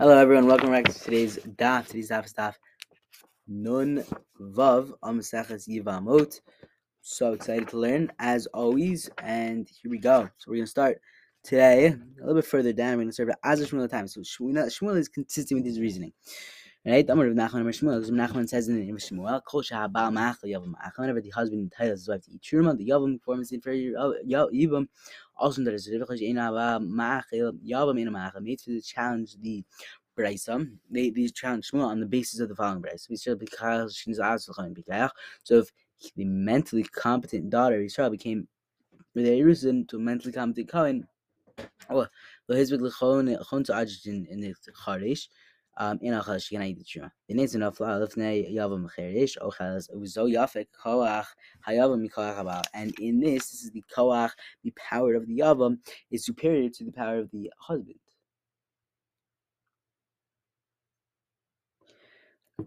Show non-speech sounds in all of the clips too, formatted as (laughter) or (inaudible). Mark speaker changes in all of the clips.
Speaker 1: Hello, everyone. Welcome back to today's daf. Today's daf is daf Nun Vav Amaseches Yivamot. So excited to learn, as always. And here we go. So we're gonna start today a little bit further down. We're gonna start as a Shmuel time. So Shmuel, Shmuel is consistent with his reasoning. Right? Amar Rav Nachman Amar Shmuel. Rav Nachman says in the Shmuel, Kol Shahabal Machal Yavam Machal. Whenever the husband entitles his wife to eat truma, the Yavam performance in for Yavam. Also, there is a difficulty in Machal Yavam in a Machal. Made to challenge the Brisa, they these challenge Shmuel on the basis of the following Brisa. So if the mentally competent daughter of Israel became a reason to mentally competent Cohen, oh, his with Lechon to Ajin in the Charish, um, in a chash can eat the yafek koach. And in this, this is the koach, the power of the yavam is superior to the power of the husband.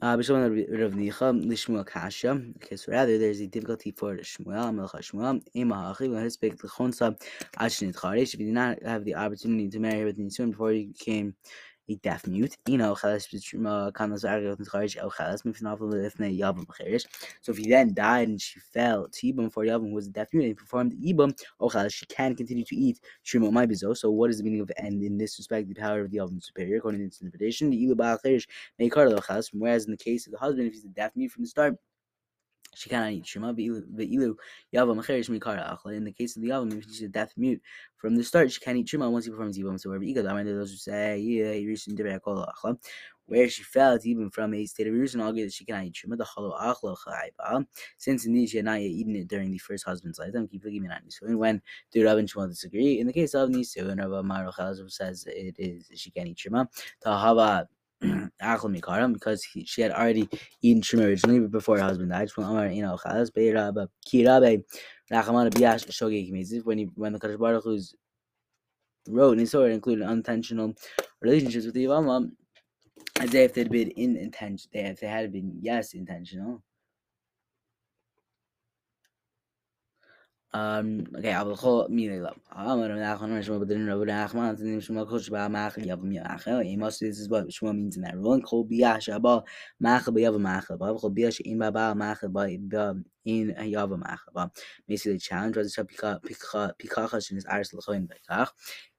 Speaker 1: Uh. Okay, so rather there's a difficulty for Shmuel, Shmuel. If you did not have the opportunity to marry with Nisun before you became a deaf mute. You know, so if he then died and she fell to Ibam for Yavim was deaf mute and performed the Ibam, oh, she can continue to eat Shuma Maibizo. So what is the meaning of and in this respect the power of the Yavim superior according to this interpretation? The Ilu Baal may whereas in the case of the husband, if he's a deaf mute from the start, she cannot eat shema ve'ilu yavam acherish mikara achla. In the case of the yavam, if she's a deaf mute from the start, she can't eat shema once he performs yivam. So wherever igad, I those who say yeah, you reached in achla. Where she felt even from a state of reason, argue that she cannot eat shema the chalo achla chayba. Since indeed she had not yet eaten it during the first husband's lifetime, keep looking at And when the Rav and Shmuel disagree, in the case of Nisu and Rav Amar says it is she can't eat shema. Tahava (clears throat) because he, she had already eaten shrimp originally before her husband died. When he when the Kadosh Baruch Hu's wrote in his sword included unintentional relationships with the Yavama, as if they'd been in intention, if they had been yes intentional. Um, okay, aber ho mir la. Aber nach noch schon mit den Rabbi Nachman, den schon mal kurz bei Mach, ja, mir Mach. Ich muss this is what schon means in that. Ron kol biya shaba Mach be yav Mach, aber kol biya in ba ba Mach ba in yav Mach. Ba basically challenge was pika pika pika shin is ars lechoin bekach.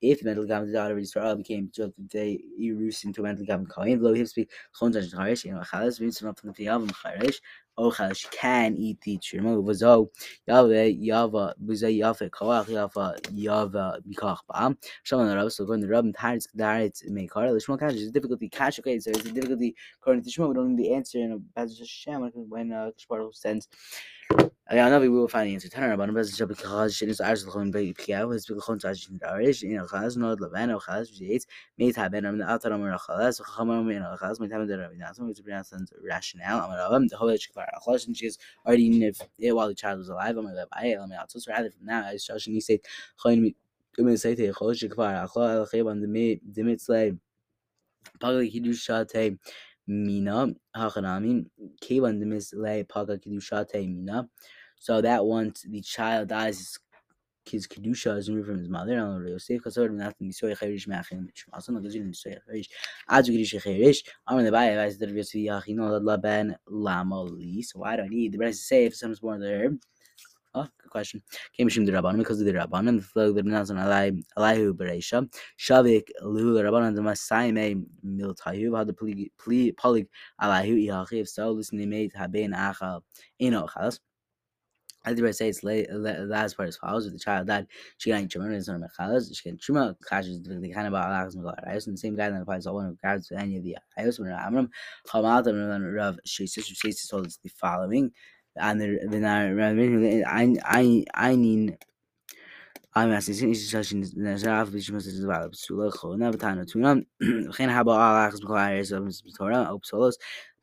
Speaker 1: If the mental gam the daughter of Israel became just they Yerus into mental gam kohen, lo him speak chon jan charish, you know, chalas means from the yav charish. Ochel, she can eat truma. Vazo Yahweh Yava Buza Yafe Koach Yafa Yava Bikach Bam. Shalom the Rav. So to the Rav, Taritz Daritz Meikar. The Shmuel Kash is difficulty. Kash okay. So it's a difficulty according to Shmuel. We don't know the answer in a Bezos Hashem when uh, Kishbar sends. یعنی بو فنین تنر بانو بس جب خاز شنس ارز خون بی پیو بس بی خون تاج دارش این خاز نود لبن و خاز جیت می تابن من اطر من خلاص و خمم من خاز می تابن در بینات می تو بینات rationale اما رابم ده هوش کار خلاص این چیز already knew it while the child was alive اما لب ای اما اتس rather from now as Josh and he said خون می من سایت خلاص کفار خلاص خیبان دمی دمی سلای پاگل کیدوش شاته mina hachanami kevan demitzlay paga kidushate mina so that once the child dies, his kedusha is removed from his mother. And Rabbi Yosef Li. So why do I need the rest to say if son is born there? Oh, good question. Came Mishim the Rabbanim because of the Rabbanim. The flow the Benazon Alai Alaihu Bereisha Shavik Lu the Rabbanim the Masaime eh, Miltayu had the polig Alaihu Iachi. If so, listen, they made Haben Achal Enochas. As the say, it's last part as follows: if the child died, she got truma and son mechalas. She got truma. Kash is the kind of alachas mechalas. And the same guideline applies to one of regards to any of the ayos. When Amram Chamat and Rav Sheisis Sheisis told us the following, and the I I I mean. I'm asking is such in the Zaf which must develop to look on Nabatana to them. Can have all acts because of Torah, Upsolos,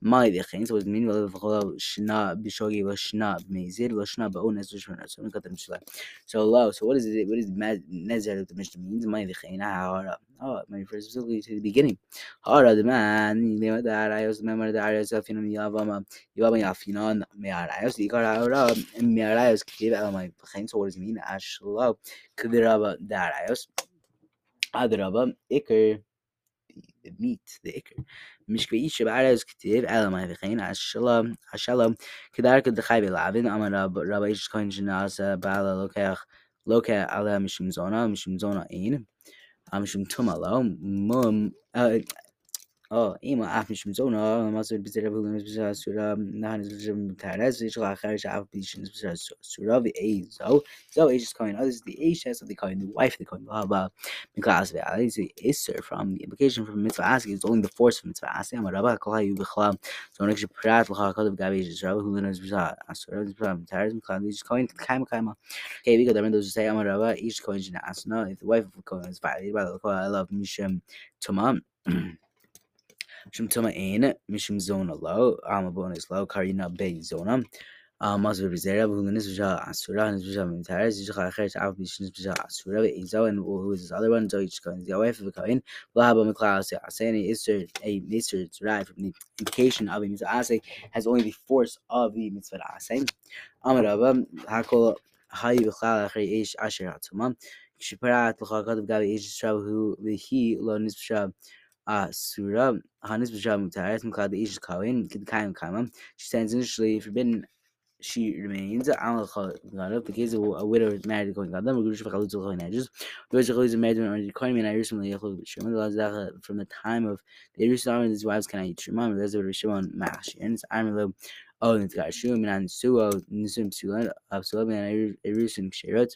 Speaker 1: Meidichens was meanwhile Cholav Shna Bishogi was Shna Meizid was Shna Ba'unas was Shna So we got them Shla. So Allah, so what is it? What is Nazar of the Mishnah means? Meidichen Hara. Oh, it refers specifically to the beginning. Hara the man Lema the Arayos the member the Arayos of Finum Yavama Yavama Yafinon Mearayos the Ikar Hara Mearayos Kiv Elamai Chen. So what does it mean? Ashlo Kidiraba the Arayos. Adraba Iker. Ikar meat the ikr. Mishkvei shabaras ktiv elamai v'chein ashalom ashalom kedar kedachai v'lavin amar rabbi ish kohen shenasa bala lokech lokech ala mishum zona mishum zona ein mishum tumalo mum آه إيما أحمي شمزونا ما صير بزر بقول نسبة سورة نحن نسبة متعرس إيش غا خارج عارف بيش نسبة سورة في أي زو زو إيش coin others the H has of the coin the wife of the coin blah blah من class في عليه زي إسر from the implication from mitzvah asking is only the force of mitzvah asking أما ربا كلها يبخلا so نكش برات لها كذب قابي جزرا هو نسبة سورة نسبة متعرس من class إيش coin كايم كايم okay we got them those say أما ربا إيش coin جنا أصلا if the wife of the coin is violated by the coin I love مش تمام (clears throat) Shum Tuma Ein, Mishum Zona Low, Alma Bonus Low, Karina Bay Zona. Mas Vizera, Vulinis Vija Asura, and Vija Mitaris, Jachet, Albish, Vija Asura, Ezo, and who is this other one, Zoe Coin, the wife of the Coin, Lahaba McLeod, saying is a mitzvah derived from the implication of a mitzvah ase has only the force of the mitzvah ase. Amaraba, Hakol, Hayi Bichala, Ish Asher Hatuma, Shiparat, Lachakad of Gabi Ish who he lo nisbsha Surah Hanis Bisham Mutaris Mukad Ish Kawin Kid Kaim Kama. She stands initially forbidden she remains the case of a widow married to Kohen Gadol, Gurush Vakalut Kohen Edges, Rosh Chalitz married to an Kohen Min recently from the time of the Yerushalayim and his wives can I eat Shimon, there's a Shimon Mash, and it's Armilo, oh, and it's got Shum and Suo, Nisum Sulan, of Sulam and Erusim Sherot.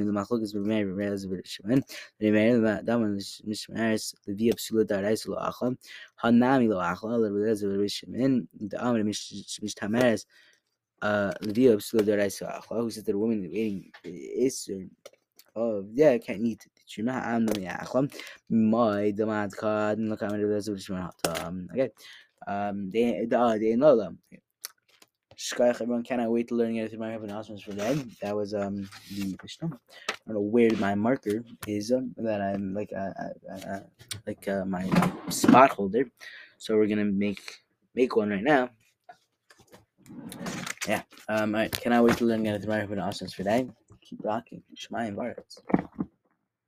Speaker 1: in the machlok is remember remember the shimon remember that one is mishmaris the via psula darais lo achla hanami lo achla the remember the shimon the amr mishtamaris uh the via psula darais lo achla who said the woman waiting is oh yeah can't eat shima am no achla my damad card no camera the shimon okay um they the they Shkayach, everyone cannot wait to learn anything. I have announcements for that. That was um the Mishnah. I don't know where my marker is um, that I'm like uh, uh, uh, like uh, my spot holder. So we're gonna make make one right now. Yeah. Um. All right. Cannot wait to learn anything. I have announcements for that. Keep rocking. Shemayim Baritz.